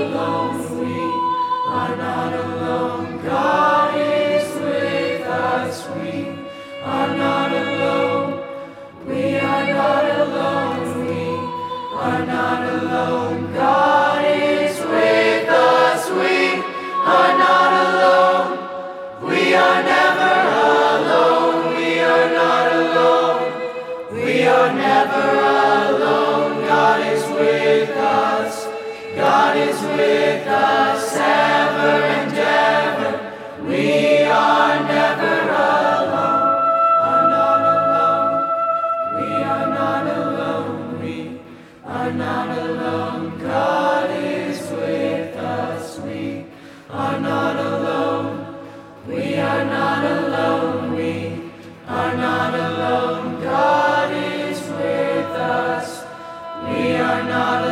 alone, we are not alone, God. are not alone. God is with us. We are not alone. We are not alone. We are not alone. God is with us. We are not alone.